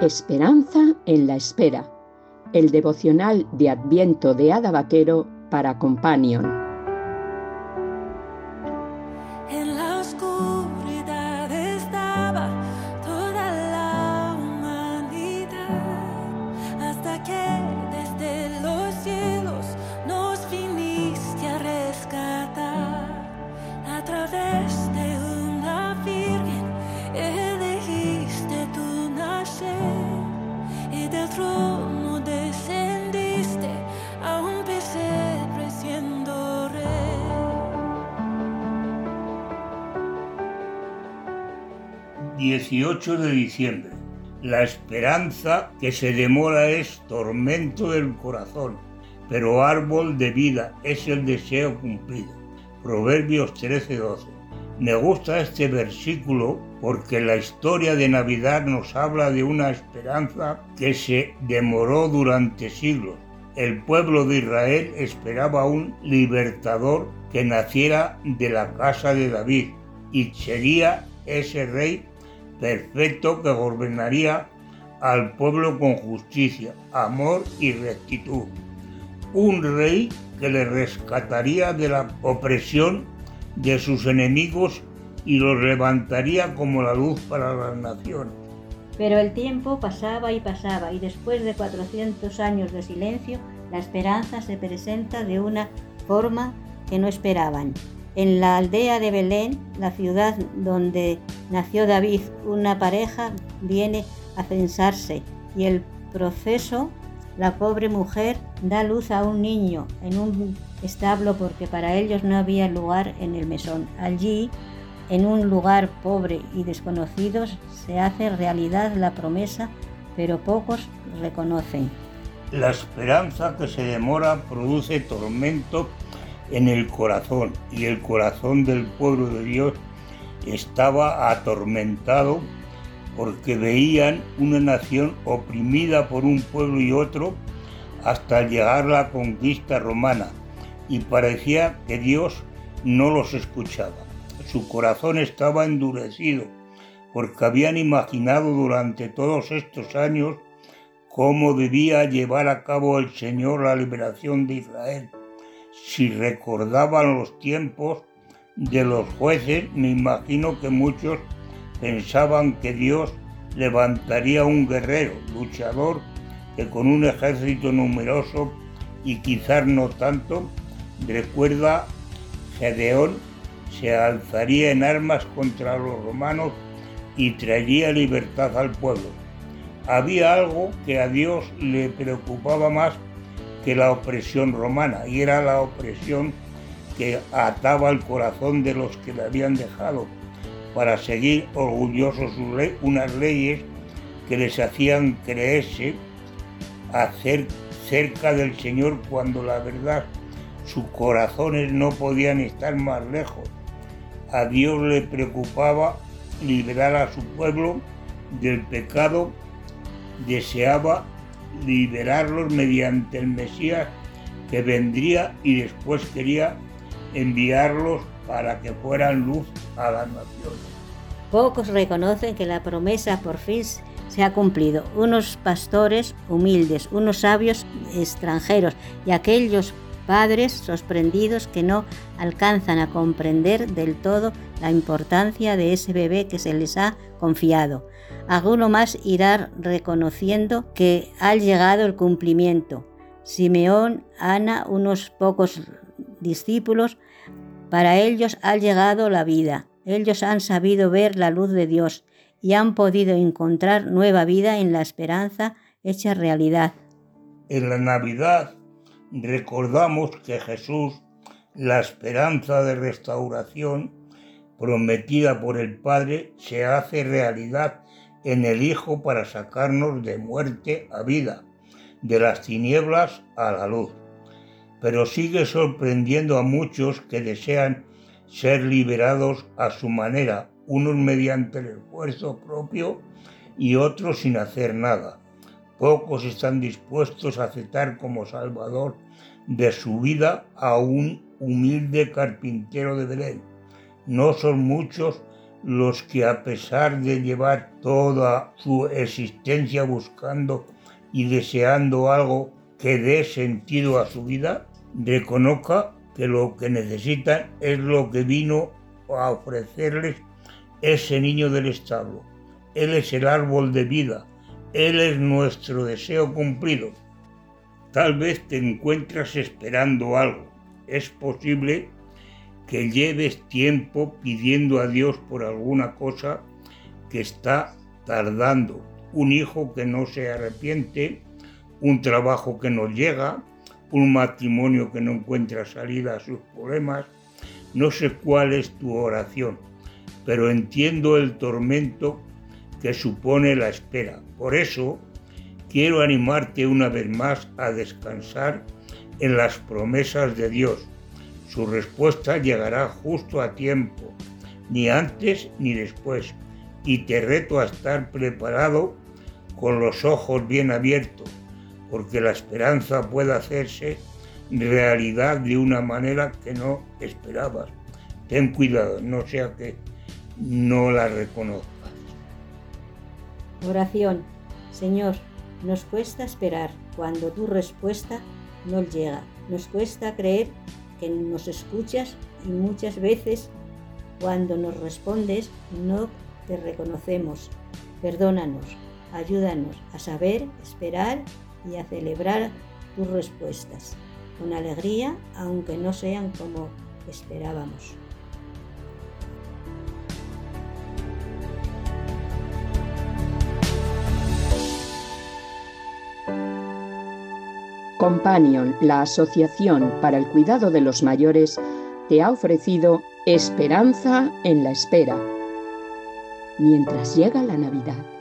Esperanza en la espera. El devocional de Adviento de Ada Vaquero para Companion. 18 de diciembre. La esperanza que se demora es tormento del corazón, pero árbol de vida es el deseo cumplido. Proverbios 13:12. Me gusta este versículo porque la historia de Navidad nos habla de una esperanza que se demoró durante siglos. El pueblo de Israel esperaba un libertador que naciera de la casa de David y sería ese rey perfecto que gobernaría al pueblo con justicia, amor y rectitud. Un rey que le rescataría de la opresión de sus enemigos y los levantaría como la luz para las naciones. Pero el tiempo pasaba y pasaba y después de 400 años de silencio, la esperanza se presenta de una forma que no esperaban. En la aldea de Belén, la ciudad donde nació David, una pareja viene a censarse y el proceso la pobre mujer da luz a un niño en un establo porque para ellos no había lugar en el mesón. Allí, en un lugar pobre y desconocido, se hace realidad la promesa, pero pocos reconocen. La esperanza que se demora produce tormento en el corazón y el corazón del pueblo de Dios estaba atormentado porque veían una nación oprimida por un pueblo y otro hasta llegar la conquista romana y parecía que Dios no los escuchaba. Su corazón estaba endurecido porque habían imaginado durante todos estos años cómo debía llevar a cabo el Señor la liberación de Israel. Si recordaban los tiempos de los jueces, me imagino que muchos pensaban que Dios levantaría un guerrero, luchador, que con un ejército numeroso y quizás no tanto, recuerda Gedeón, se alzaría en armas contra los romanos y traería libertad al pueblo. Había algo que a Dios le preocupaba más que la opresión romana, y era la opresión que ataba el corazón de los que le habían dejado para seguir orgullosos unas leyes que les hacían creerse hacer cerca del Señor cuando la verdad sus corazones no podían estar más lejos. A Dios le preocupaba liberar a su pueblo del pecado, deseaba liberarlos mediante el Mesías que vendría y después quería enviarlos para que fueran luz a las naciones. Pocos reconocen que la promesa por fin se ha cumplido. Unos pastores humildes, unos sabios extranjeros y aquellos padres sorprendidos que no alcanzan a comprender del todo la importancia de ese bebé que se les ha confiado. Alguno más irá reconociendo que ha llegado el cumplimiento. Simeón, Ana, unos pocos discípulos, para ellos ha llegado la vida. Ellos han sabido ver la luz de Dios y han podido encontrar nueva vida en la esperanza hecha realidad. En la Navidad recordamos que Jesús, la esperanza de restauración prometida por el Padre, se hace realidad en el Hijo para sacarnos de muerte a vida, de las tinieblas a la luz. Pero sigue sorprendiendo a muchos que desean ser liberados a su manera, unos mediante el esfuerzo propio y otros sin hacer nada. Pocos están dispuestos a aceptar como Salvador de su vida a un humilde carpintero de Belén. No son muchos los que a pesar de llevar toda su existencia buscando y deseando algo que dé sentido a su vida, reconozca que lo que necesitan es lo que vino a ofrecerles ese niño del establo. Él es el árbol de vida, Él es nuestro deseo cumplido. Tal vez te encuentras esperando algo. Es posible que lleves tiempo pidiendo a Dios por alguna cosa que está tardando. Un hijo que no se arrepiente, un trabajo que no llega, un matrimonio que no encuentra salida a sus problemas. No sé cuál es tu oración, pero entiendo el tormento que supone la espera. Por eso quiero animarte una vez más a descansar en las promesas de Dios su respuesta llegará justo a tiempo, ni antes ni después, y te reto a estar preparado con los ojos bien abiertos, porque la esperanza puede hacerse realidad de una manera que no esperabas. Ten cuidado, no sea que no la reconozcas. Oración. Señor, nos cuesta esperar cuando tu respuesta no llega. Nos cuesta creer que nos escuchas y muchas veces cuando nos respondes no te reconocemos. Perdónanos, ayúdanos a saber esperar y a celebrar tus respuestas con alegría aunque no sean como esperábamos. Companion, la Asociación para el Cuidado de los Mayores, te ha ofrecido Esperanza en la Espera, mientras llega la Navidad.